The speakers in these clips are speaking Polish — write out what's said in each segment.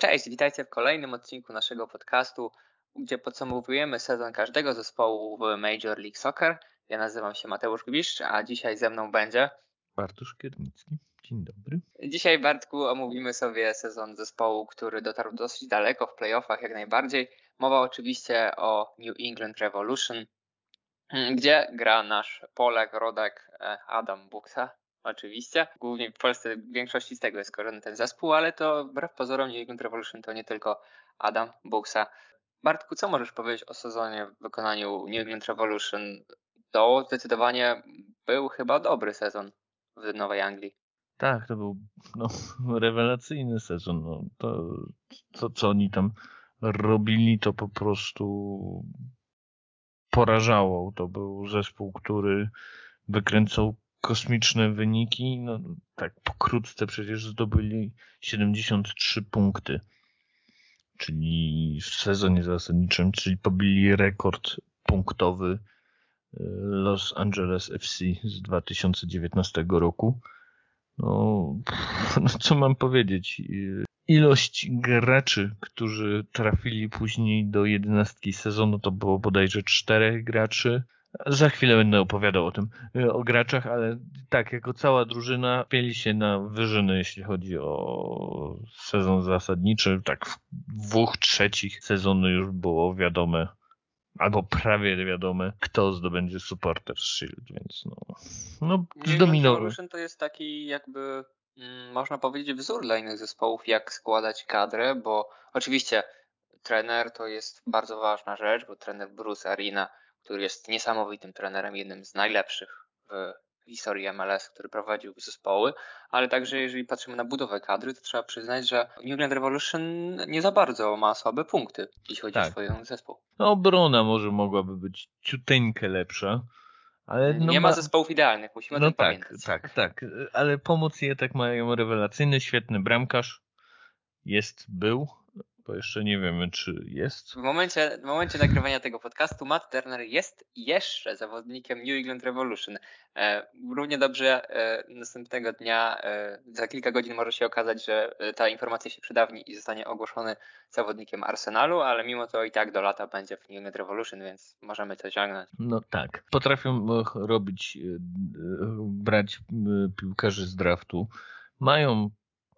Cześć, witajcie w kolejnym odcinku naszego podcastu, gdzie podsumowujemy sezon każdego zespołu w Major League Soccer. Ja nazywam się Mateusz Gwiszcz, a dzisiaj ze mną będzie Bartosz Kiernicki. Dzień dobry. Dzisiaj, Bartku, omówimy sobie sezon zespołu, który dotarł dosyć daleko w playoffach, jak najbardziej. Mowa oczywiście o New England Revolution, gdzie gra nasz Polak, rodak e, Adam Buksa. Oczywiście. Głównie w Polsce w większości z tego jest korzystny ten zespół, ale to wbrew pozorom New England Revolution to nie tylko Adam Buksa. Bartku, co możesz powiedzieć o sezonie w wykonaniu New England Revolution? To zdecydowanie był chyba dobry sezon w Nowej Anglii. Tak, to był no, rewelacyjny sezon. No, to, to, co oni tam robili, to po prostu porażało. To był zespół, który wykręcał kosmiczne wyniki. No, tak pokrótce przecież zdobyli 73 punkty. Czyli w sezonie zasadniczym, czyli pobili rekord punktowy y, Los Angeles FC z 2019 roku. No, no co mam powiedzieć? Ilość graczy, którzy trafili później do jedenastki sezonu, to było bodajże czterech graczy. Za chwilę będę opowiadał o tym, o graczach, ale tak, jako cała drużyna pieli się na wyżyny, jeśli chodzi o sezon zasadniczy. Tak, w dwóch trzecich sezonu już było wiadome, albo prawie wiadome, kto zdobędzie Supporters Shield, więc no, no zdominował. to jest taki jakby, mm, można powiedzieć, wzór dla innych zespołów, jak składać kadrę, bo oczywiście trener to jest bardzo ważna rzecz, bo trener Bruce Arena, który jest niesamowitym trenerem, jednym z najlepszych w historii MLS, który prowadził zespoły, ale także jeżeli patrzymy na budowę kadry, to trzeba przyznać, że New England Revolution nie za bardzo ma słabe punkty, jeśli chodzi tak. o swoją zespół. No obrona może mogłaby być ciuteńkę lepsza, ale no nie ma, ma zespołów idealnych, musimy no o tym tak, pamiętać. Tak, tak, ale pomoc je tak mają rewelacyjny, świetny bramkarz. Jest, był, bo jeszcze nie wiemy, czy jest. W momencie, w momencie nagrywania tego podcastu Matt Turner jest jeszcze zawodnikiem New England Revolution. E, równie dobrze e, następnego dnia, e, za kilka godzin może się okazać, że e, ta informacja się przydawni i zostanie ogłoszony zawodnikiem Arsenalu, ale mimo to i tak do lata będzie w New England Revolution, więc możemy to ciągnąć. No tak. Potrafią e, robić, e, brać piłkarzy z draftu. Mają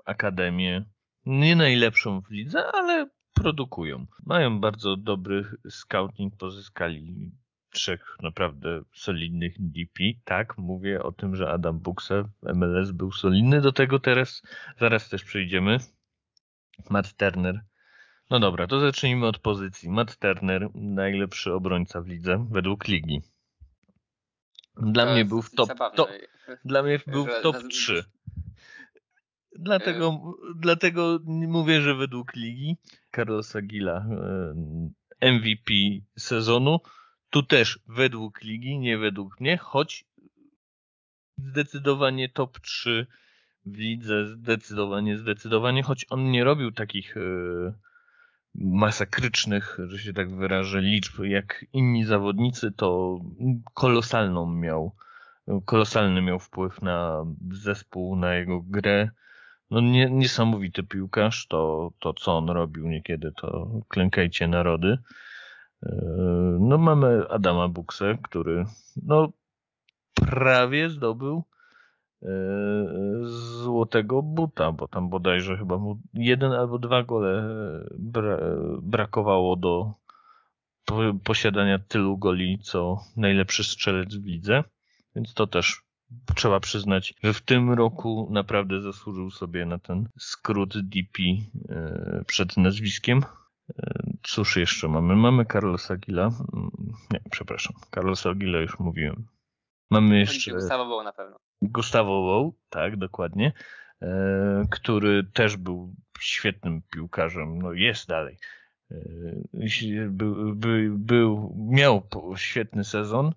akademię, nie najlepszą w lidze, ale produkują. Mają bardzo dobry scouting, pozyskali trzech naprawdę solidnych DP. Tak, mówię o tym, że Adam Bukse w MLS był solidny. Do tego teraz zaraz też przejdziemy. Matt Turner. No dobra, to zacznijmy od pozycji. Matt Turner, najlepszy obrońca w lidze według ligi. Dla to mnie był w top, top dla mnie był w top 3. Dlatego, dlatego mówię, że według ligi Carlosa Gila e, MVP sezonu, tu też według ligi, nie według mnie, choć zdecydowanie top 3 w lidze, zdecydowanie, zdecydowanie, choć on nie robił takich e, masakrycznych, że się tak wyrażę, liczb jak inni zawodnicy, to kolosalną miał, kolosalny miał wpływ na zespół, na jego grę no nie, niesamowity piłkarz, to, to co on robił niekiedy, to klękajcie narody. E, no mamy Adama Buksę, który no prawie zdobył e, złotego buta, bo tam bodajże chyba mu jeden albo dwa gole bra brakowało do posiadania tylu goli, co najlepszy strzelec w lidze, więc to też trzeba przyznać, że w tym roku naprawdę zasłużył sobie na ten skrót DP e, przed nazwiskiem. E, cóż jeszcze mamy? Mamy Carlosa Gila. Mm, nie, przepraszam. Carlosa Gila już mówiłem. Mamy jeszcze... Gustavo Bow na pewno. Gustavo Bow, tak, dokładnie. E, który też był świetnym piłkarzem. No jest dalej. Był, był, był miał świetny sezon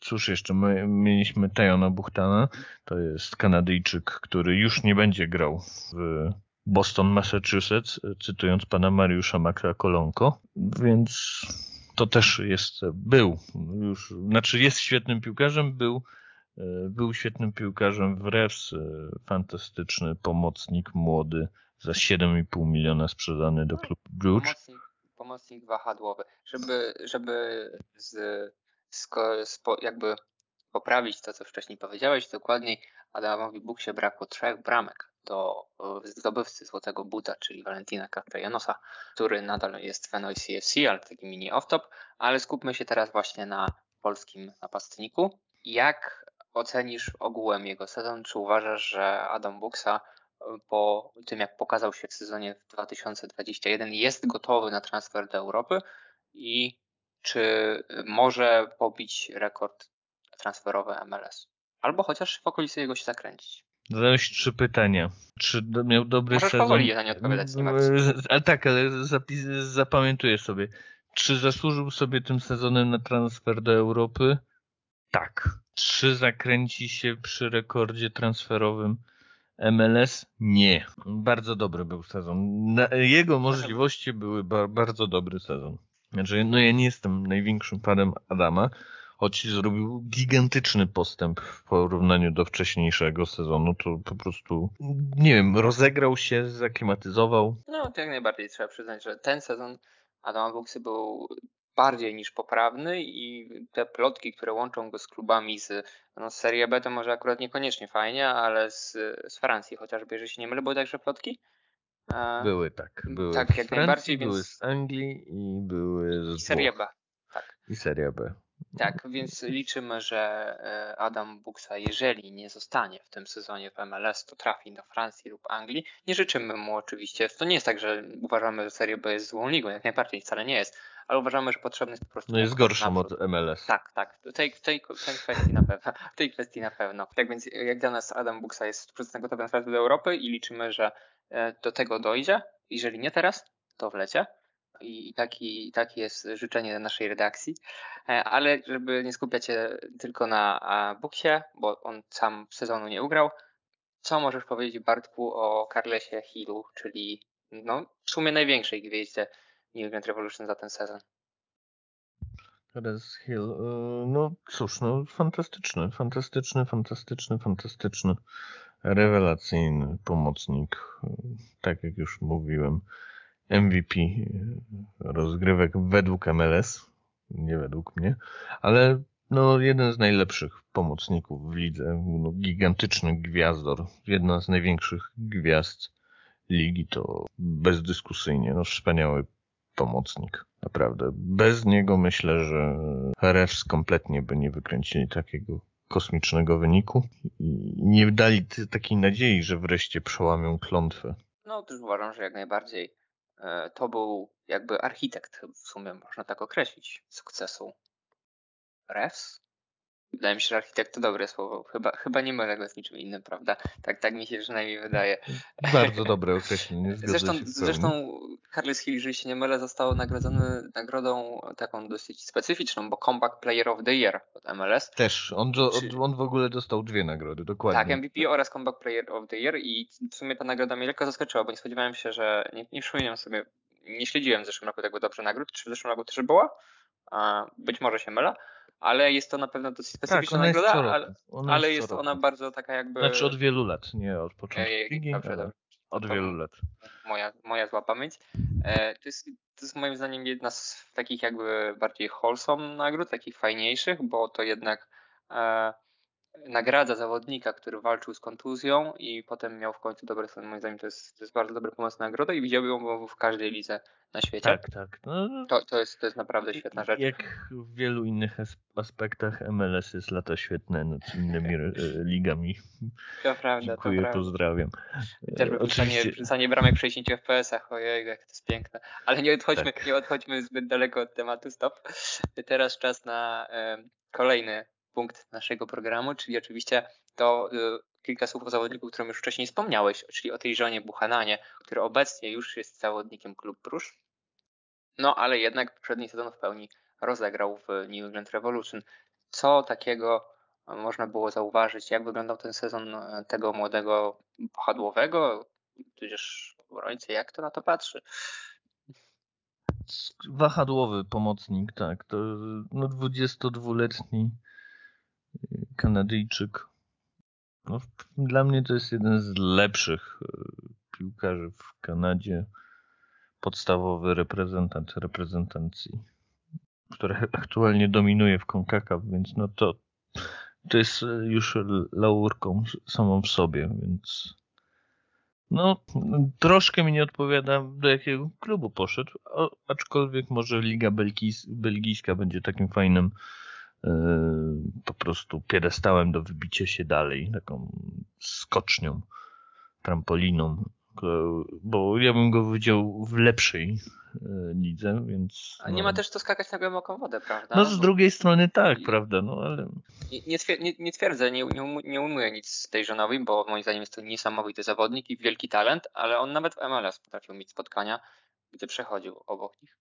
Cóż jeszcze, my mieliśmy Tejona Buchtana, to jest Kanadyjczyk, który już nie będzie grał w Boston, Massachusetts, cytując pana Mariusza Makra-Kolonko, więc to też jest, był już, znaczy jest świetnym piłkarzem, był Był świetnym piłkarzem w Revs, fantastyczny pomocnik, młody, za 7,5 miliona sprzedany do klubu Bruges. Pomocnik, pomocnik wahadłowy. Żeby, żeby z, jakby poprawić to, co wcześniej powiedziałeś, dokładniej Adamowi Buksie brakło trzech bramek do zdobywcy Złotego Buta, czyli Valentina Castellanosa, który nadal jest w NOI CFC, ale taki mini off-top, ale skupmy się teraz właśnie na polskim napastniku. Jak ocenisz ogółem jego sezon? Czy uważasz, że Adam Buksa po tym, jak pokazał się w sezonie 2021, jest gotowy na transfer do Europy i czy może pobić rekord transferowy MLS? Albo chociaż w okolicy jego się zakręcić. Zadałeś trzy pytania. Czy miał dobry Możesz sezon? powoli na nie odpowiadać. A tak, ale zapis, zapamiętuję sobie. Czy zasłużył sobie tym sezonem na transfer do Europy? Tak. Czy zakręci się przy rekordzie transferowym MLS? Nie. Bardzo dobry był sezon. Jego możliwości były ba bardzo dobry sezon. Znaczy, no ja nie jestem największym fanem Adama, choć zrobił gigantyczny postęp w porównaniu do wcześniejszego sezonu, to po prostu, nie wiem, rozegrał się, zaklimatyzował. No, jak najbardziej trzeba przyznać, że ten sezon Adama Buksy był bardziej niż poprawny i te plotki, które łączą go z klubami z no, Serie B to może akurat niekoniecznie fajnie, ale z, z Francji chociażby, jeżeli się nie mylę, były także plotki? Były tak. Były tak, jak Francji, najbardziej. Były więc... z Anglii i były z I Serie B. Tak. I Serie B. Tak, więc liczymy, że e, Adam Buksa, jeżeli nie zostanie w tym sezonie w MLS, to trafi do Francji lub Anglii. Nie życzymy mu oczywiście. To nie jest tak, że uważamy, że Serie B jest złą ligą, jak najbardziej wcale nie jest, ale uważamy, że potrzebny jest po prostu. No jest gorszą od MLS. Tak, tak. W tej, w tej, w tej kwestii na pewno. W tej kwestii na pewno. Tak więc jak dla nas Adam Buksa jest 100% gotowy na do Europy i liczymy, że e, do tego dojdzie. Jeżeli nie teraz, to w lecie i taki, takie jest życzenie naszej redakcji. E, ale żeby nie skupiać się tylko na Buksie, bo on sam sezonu nie ugrał, co możesz powiedzieć Bartku o Carlesie Hillu, czyli no, w sumie największej gwieździe New England Revolution za ten sezon? Carles Hill, e, no cóż, no fantastyczny, fantastyczny, fantastyczny, fantastyczny, rewelacyjny pomocnik, e, tak jak już mówiłem. MVP rozgrywek według MLS, nie według mnie, ale no jeden z najlepszych pomocników w lidze, no, gigantyczny gwiazdor, jedna z największych gwiazd ligi, to bezdyskusyjnie, no wspaniały pomocnik, naprawdę. Bez niego myślę, że Refs kompletnie by nie wykręcili takiego kosmicznego wyniku i nie dali takiej nadziei, że wreszcie przełamią klątwę. No, też uważam, że jak najbardziej E, to był jakby architekt, w sumie można tak określić, sukcesu Refs. Wydaje mi się, że architekt to dobre słowo. Chyba, chyba nie mylę go z niczym innym, prawda? Tak, tak mi się przynajmniej wydaje. Bardzo dobre określenie. Zresztą, zresztą Carles Hill, jeżeli się nie mylę, został nagrodzony nagrodą taką dosyć specyficzną, bo Comeback Player of the Year od MLS. Też. On, on w ogóle dostał dwie nagrody, dokładnie. Tak, MVP oraz Comeback Player of the Year i w sumie ta nagroda mnie lekko zaskoczyła, bo nie spodziewałem się, że nie, nie przypominam sobie, nie śledziłem w zeszłym roku tego dobrze nagród, czy w zeszłym roku też była. Być może się mylę ale jest to na pewno dosyć tak, specyficzna tak, nagroda, ale, ale jest, jest ona bardzo taka jakby... Znaczy od wielu lat, nie od początku ligi, dobrze, dobrze. od to wielu lat. Moja, moja zła pamięć. E, to, jest, to jest moim zdaniem jedna z takich jakby bardziej wholesome nagród, takich fajniejszych, bo to jednak e, nagradza zawodnika, który walczył z kontuzją i potem miał w końcu dobre stan. Moim zdaniem to jest, to jest bardzo dobry pomysł na nagrodę i widziałbym ją w każdej lidze na świecie. Tak, tak. No, to, to, jest, to jest naprawdę świetna rzecz. Jak w wielu innych aspektach MLS jest lata świetne nad innymi e, ligami. To prawda, Dziękuję, to pozdrawiam. Też Oczywiście... wrzucanie bramek w 60 FPS-ach, ojej, jak to jest piękne. Ale nie odchodźmy, tak. nie odchodźmy zbyt daleko od tematu, stop. Teraz czas na e, kolejny punkt naszego programu, czyli oczywiście to y, kilka słów o zawodniku, o którym już wcześniej wspomniałeś, czyli o tej żonie Buchananie, który obecnie już jest zawodnikiem klub Brusz. No ale jednak poprzedni sezon w pełni rozegrał w New England Revolution. Co takiego można było zauważyć? Jak wyglądał ten sezon e, tego młodego pochadłowego, tudzież obrońcy? Jak to na to patrzy? Wahadłowy pomocnik, tak. To no 22-letni Kanadyjczyk. No, dla mnie to jest jeden z lepszych piłkarzy w Kanadzie. Podstawowy reprezentant reprezentacji, który aktualnie dominuje w CONCACAF, więc no to to jest już laurką samą w sobie, więc no, troszkę mi nie odpowiada, do jakiego klubu poszedł, aczkolwiek może Liga Belgijs Belgijska będzie takim fajnym po prostu piedestałem do wybicia się dalej, taką skocznią, trampoliną, bo ja bym go widział w lepszej E, lidze, więc... A nie no. ma też to skakać na głęboką wodę, prawda? No z drugiej strony tak, I... prawda, no ale... Nie, nie, nie twierdzę, nie, nie, nie ujmuję nic tej żonowi, bo moim zdaniem jest to niesamowity zawodnik i wielki talent, ale on nawet w MLS potrafił mieć spotkania, gdzie przechodził obok nich.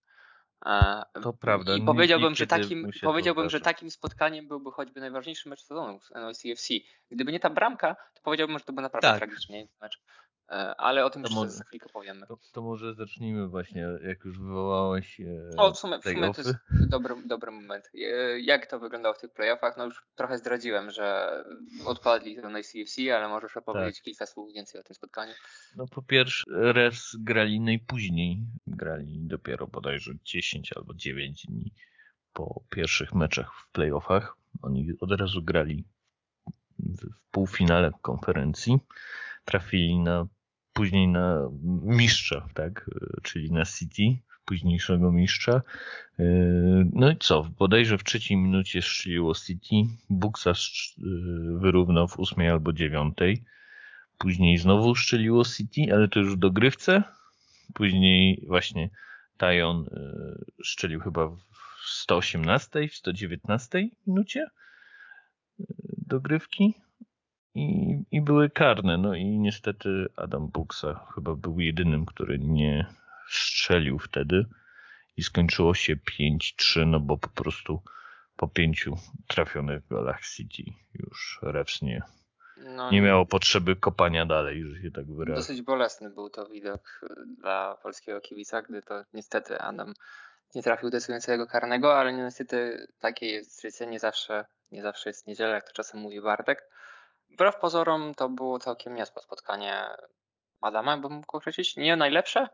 To prawda. I powiedziałbym, że takim, powiedziałbym, że takim spotkaniem byłby choćby najważniejszy mecz sezonu w NYCFC. Gdyby nie ta bramka, to powiedziałbym, że to był naprawdę tak. tragiczny mecz. E, ale o tym to może, za chwilkę powiemy. To, to, może zacznijmy właśnie, jak już wywołałeś. E, o, w sumie, w sumie to jest dobry, dobry moment. E, jak to wyglądało w tych playoffach? No już trochę zdradziłem, że odpadli na CFC, ale możesz opowiedzieć tak. kilka słów więcej o tym spotkaniu. No po pierwsze, Refs grali najpóźniej. Grali dopiero bodajże 10 albo 9 dni po pierwszych meczach w playoffach. Oni od razu grali w półfinale konferencji. Trafili na później na mistrza, tak, czyli na City, późniejszego mistrza. No i co? Bodajże w trzeciej minucie strzeliło City, Buksa wyrównał w ósmej albo dziewiątej. Później znowu strzeliło City, ale to już w dogrywce. Później właśnie Tajon yy, strzelił chyba w 118, w 119 minucie dogrywki i, i były karne. No i niestety Adam Buksa chyba był jedynym, który nie strzelił wtedy i skończyło się 5-3, no bo po prostu po pięciu trafionych golach City już Refs nie, no, nie miało potrzeby kopania dalej, że się tak wyrażę. Dosyć bolesny był to widok dla polskiego kibica, gdy to niestety Adam nie trafił decydującego karnego, ale niestety takie jest życie, nie zawsze, nie zawsze jest niedziela, jak to czasem mówi Bartek. Wbrew pozorom to było całkiem niezłe spotkanie Adama, bym mógł określić. Nie najlepsze,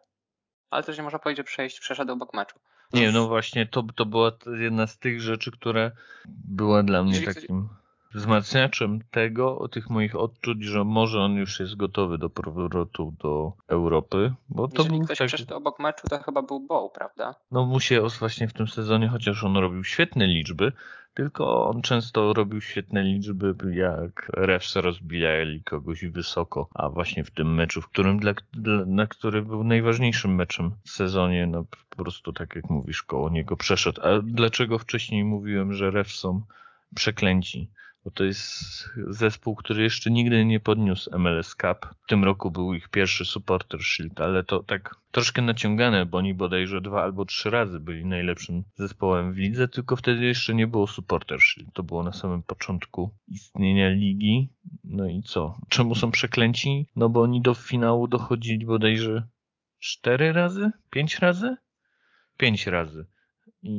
ale też nie można powiedzieć, że przejść, przeszedł obok meczu. Nie, no właśnie, to, to była jedna z tych rzeczy, które była dla mnie takim wzmacniaczem tego, o tych moich odczuć, że może on już jest gotowy do powrotu do Europy. Bo to Jeżeli ktoś tak... przeszedł obok meczu, to chyba był Bow, prawda? No mu się właśnie w tym sezonie, chociaż on robił świetne liczby, tylko on często robił świetne liczby, jak refs rozbijali kogoś wysoko, a właśnie w tym meczu, w którym dla, dla, na który był najważniejszym meczem w sezonie, no po prostu tak jak mówisz, koło niego przeszedł. A dlaczego wcześniej mówiłem, że refs są przeklęci? Bo to jest zespół, który jeszcze nigdy nie podniósł MLS Cup. W tym roku był ich pierwszy supporter shield, ale to tak troszkę naciągane, bo oni bodajże dwa albo trzy razy byli najlepszym zespołem w lidze, tylko wtedy jeszcze nie było supporter shield. To było na samym początku istnienia ligi. No i co? Czemu są przeklęci? No bo oni do finału dochodzili bodajże cztery razy? Pięć razy? Pięć razy i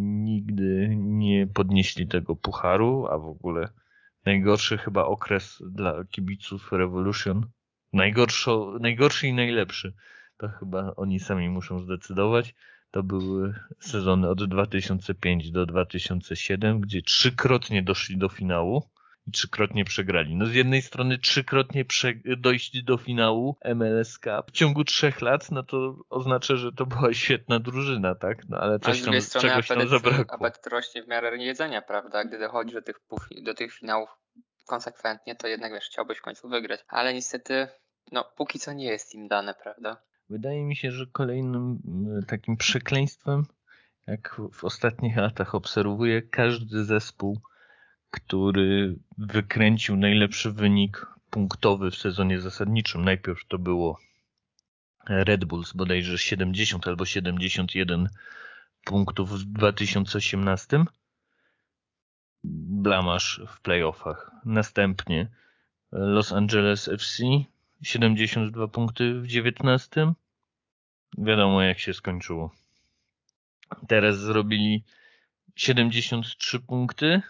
nigdy nie podnieśli tego pucharu, a w ogóle najgorszy chyba okres dla kibiców Revolution. Najgorszy, najgorszy i najlepszy. To chyba oni sami muszą zdecydować. To były sezony od 2005 do 2007, gdzie trzykrotnie doszli do finału i trzykrotnie przegrali. No z jednej strony trzykrotnie dojść do finału MLS Cup w ciągu trzech lat, no to oznacza, że to była świetna drużyna, tak? No ale coś tam, strony czegoś tam zabrakło. Apetyt rośnie w miarę jedzenia, prawda? Gdy dochodzi do tych, do tych finałów konsekwentnie, to jednak wiesz, chciałbyś w końcu wygrać. Ale niestety, no póki co nie jest im dane, prawda? Wydaje mi się, że kolejnym takim przekleństwem, jak w ostatnich latach obserwuję, każdy zespół który wykręcił najlepszy wynik punktowy w sezonie zasadniczym. Najpierw to było Red Bulls, bodajże 70 albo 71 punktów w 2018. Blamasz w playoffach. Następnie Los Angeles FC 72 punkty w 19. Wiadomo jak się skończyło. Teraz zrobili 73 punkty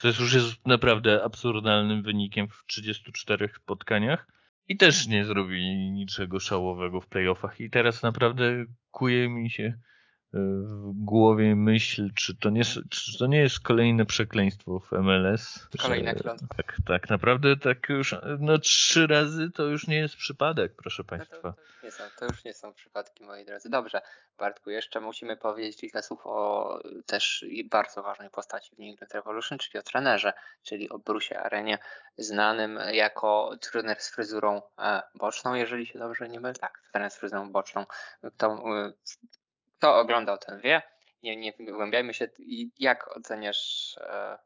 To jest już jest naprawdę absurdalnym wynikiem w 34 spotkaniach. I też nie zrobili niczego szałowego w playoffach. I teraz naprawdę kuje mi się w głowie myśl, czy to nie, czy to nie jest kolejne przekleństwo w MLS. Klątwa. Tak, tak naprawdę tak już, no trzy razy to już nie jest przypadek, proszę Państwa. Nie są, to już nie są przypadki, moi drodzy. Dobrze, Bartku, jeszcze musimy powiedzieć kilka słów o też bardzo ważnej postaci w New England Revolution, czyli o trenerze, czyli o Brusie Arenie, znanym jako trener z fryzurą e, boczną, jeżeli się dobrze nie mylę. Tak, trener z fryzurą boczną. To kto oglądał, ten wie. Nie, nie wygłębiajmy się. Jak oceniasz e,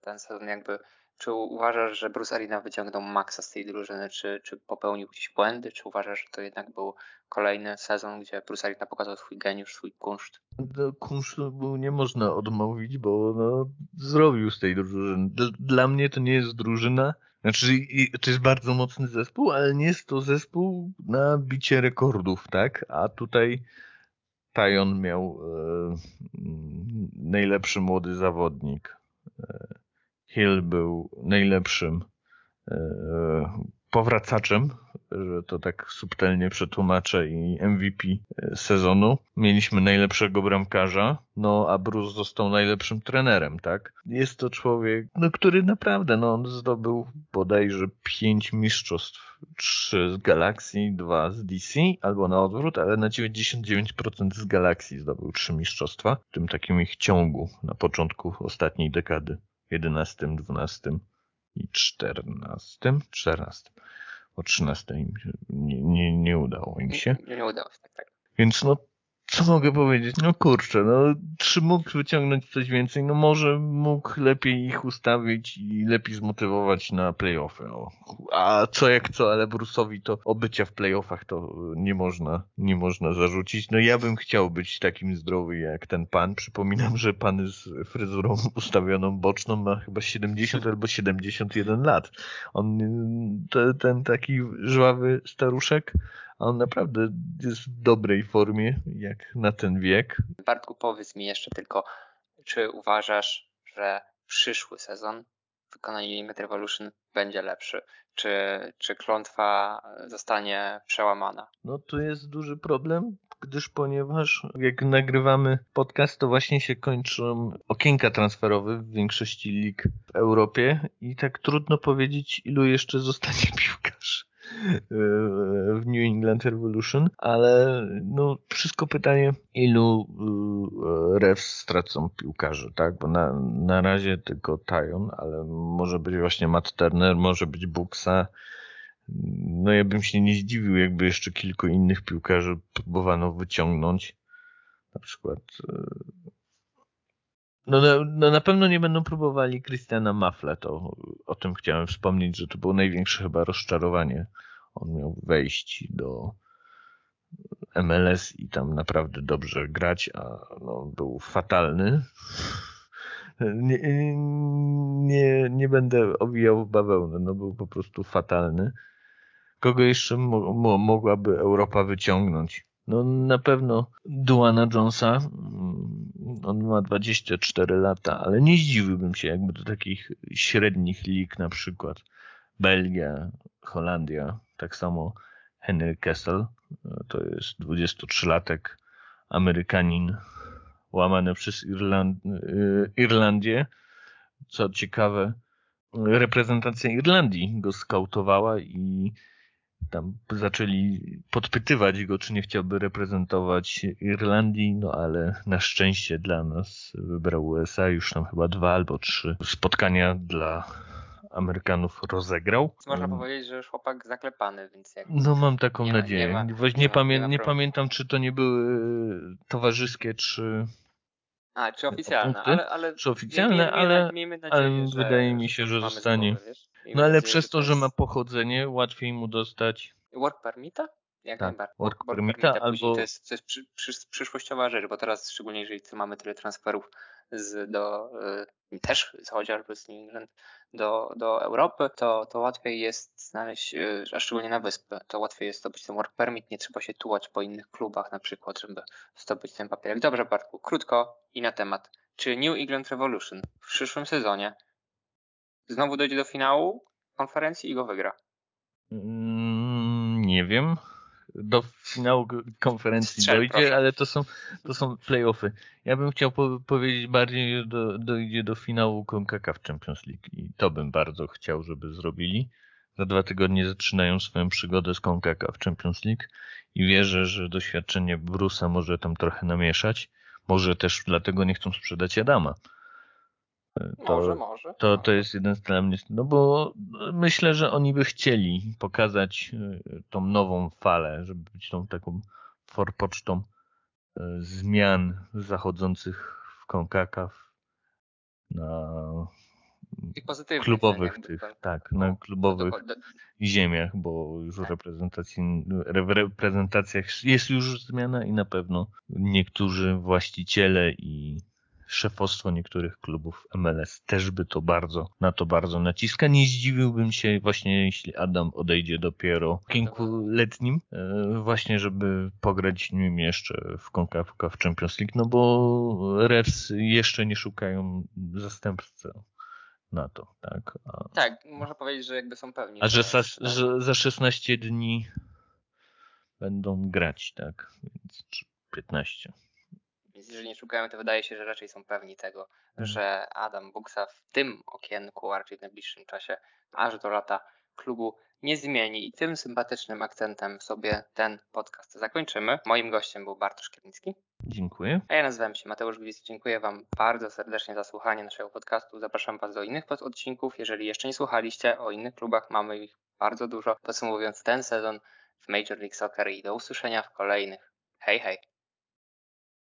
ten sezon? Jakby, czy uważasz, że Bruce Arena wyciągnął maksa z tej drużyny? Czy, czy popełnił gdzieś błędy? Czy uważasz, że to jednak był kolejny sezon, gdzie Bruce Arena pokazał swój geniusz, swój kunszt? Do kunsztu nie można odmówić, bo no, zrobił z tej drużyny. Dla mnie to nie jest drużyna, znaczy, to jest bardzo mocny zespół, ale nie jest to zespół na bicie rekordów, tak? A tutaj Tajon miał e, najlepszy młody zawodnik. E, Hill był najlepszym e, powracaczem, że to tak subtelnie przetłumaczę i MVP sezonu. Mieliśmy najlepszego bramkarza, no a Bruce został najlepszym trenerem, tak? Jest to człowiek, no który naprawdę, no on zdobył bodajże pięć mistrzostw. Trzy z Galaxii, dwa z DC, albo na odwrót, ale na 99% z Galaxii zdobył trzy mistrzostwa, w tym takim ich ciągu na początku ostatniej dekady, 11, 12 i 14, 14. O 13 im nie, nie, nie udało im się. Nie, nie udało się, tak, tak. Więc no co mogę powiedzieć? No kurczę, no czy mógł wyciągnąć coś więcej? No może mógł lepiej ich ustawić i lepiej zmotywować na playoffy. No. A co jak co, ale Bruce'owi to obycia w playoffach to nie można, nie można zarzucić. No ja bym chciał być takim zdrowy jak ten pan. Przypominam, że pan z fryzurą ustawioną boczną ma chyba 70 albo 71 lat. On, ten, ten taki żwawy staruszek, on naprawdę jest w dobrej formie, jak na ten wiek. Bartku, powiedz mi jeszcze tylko, czy uważasz, że przyszły sezon w wykonaniu Limit Revolution będzie lepszy? Czy, czy klątwa zostanie przełamana? No tu jest duży problem, gdyż ponieważ jak nagrywamy podcast, to właśnie się kończą okienka transferowe w większości lig w Europie i tak trudno powiedzieć, ilu jeszcze zostanie piłkarzy w New England Revolution, ale no wszystko pytanie, ilu e, refs stracą piłkarzy, tak? Bo na, na razie tylko Tajon, ale może być właśnie Matt Turner, może być Buxa. No ja bym się nie zdziwił, jakby jeszcze kilku innych piłkarzy próbowano wyciągnąć. Na przykład e, no, no, no, na pewno nie będą próbowali Christiana Mafle, to o tym chciałem wspomnieć, że to było największe chyba rozczarowanie. On miał wejść do MLS i tam naprawdę dobrze grać, a no, był fatalny. Nie, nie, nie będę owijał w bawełnę, no był po prostu fatalny. Kogo jeszcze mo mogłaby Europa wyciągnąć? No na pewno Duana Jonesa. On ma 24 lata, ale nie zdziwiłbym się jakby do takich średnich lig, na przykład Belgia, Holandia, tak samo Henry Kessel, to jest 23-latek Amerykanin łamany przez Irland y, Irlandię. Co ciekawe, reprezentacja Irlandii go skautowała i tam zaczęli podpytywać go, czy nie chciałby reprezentować Irlandii, no ale na szczęście dla nas wybrał USA już tam chyba dwa albo trzy spotkania dla Amerykanów rozegrał. Można mm. powiedzieć, że już chłopak zaklepany, więc jak... No mam taką nie nadzieję. Nie, ma, nie, nie, pamię nie pamiętam, czy to nie były towarzyskie, czy... A, czy oficjalne, ale, ale... Czy oficjalne, ale, nadzieję, ale że, wydaje mi się, że zostanie. no ale przez to, że ma pochodzenie, łatwiej mu dostać... Work permita? Jak tak, najbardziej. Work, permita, albo... To jest, to jest przy, przy, przyszłościowa rzecz, bo teraz szczególnie jeżeli mamy tyle transferów z, do, y, też chociażby z New England do, do Europy, to, to łatwiej jest znaleźć, y, a szczególnie na wyspę, to łatwiej jest zdobyć ten work permit, nie trzeba się tułać po innych klubach na przykład, żeby zdobyć ten papierek. Dobrze Bartku, krótko i na temat. Czy New England Revolution w przyszłym sezonie znowu dojdzie do finału konferencji i go wygra? Mm, nie wiem. Do finału konferencji Strzel, dojdzie, proszę. ale to są, to są playoffy. Ja bym chciał po powiedzieć bardziej, że do, dojdzie do finału CONCACAF Champions League i to bym bardzo chciał, żeby zrobili. Za dwa tygodnie zaczynają swoją przygodę z CONCACAF Champions League i wierzę, że doświadczenie Brusa może tam trochę namieszać. Może też dlatego nie chcą sprzedać Adama. To, może, może. to, to jest jeden z dla mnie, no bo myślę, że oni by chcieli pokazać y, tą nową falę, żeby być tą taką forpocztą y, zmian zachodzących w CONCACAF na klubowych tych, to- tak, na no, klubowych do- do- ziemiach, bo już w Tak. w reprezentacjach jest już zmiana i na pewno niektórzy właściciele i szefostwo niektórych klubów MLS też by to bardzo, na to bardzo naciska. Nie zdziwiłbym się właśnie, jeśli Adam odejdzie dopiero w kilkuletnim, e, właśnie żeby pograć nim jeszcze w CONCACAF Champions League, no bo Reds jeszcze nie szukają zastępcy na to, tak? A, Tak, można powiedzieć, że jakby są pewni. a że, za, tak. że za 16 dni będą grać, tak? Więc czy 15. Jeżeli nie szukają, to wydaje się, że raczej są pewni tego, Mhm. że Adam Buksa w tym okienku, a raczej w najbliższym czasie, aż do lata klubu nie zmieni. I tym sympatycznym akcentem sobie ten podcast zakończymy. Moim gościem był Bartosz Kiernicki, Dziękuję. a ja nazywam się Mateusz Gwizdek. Dziękuję Wam bardzo serdecznie za słuchanie naszego podcastu. Zapraszam Was do innych odcinków. Jeżeli jeszcze nie słuchaliście o innych klubach, mamy ich bardzo dużo. Podsumowując ten sezon w Major League Soccer i do usłyszenia w kolejnych. Hej, hej!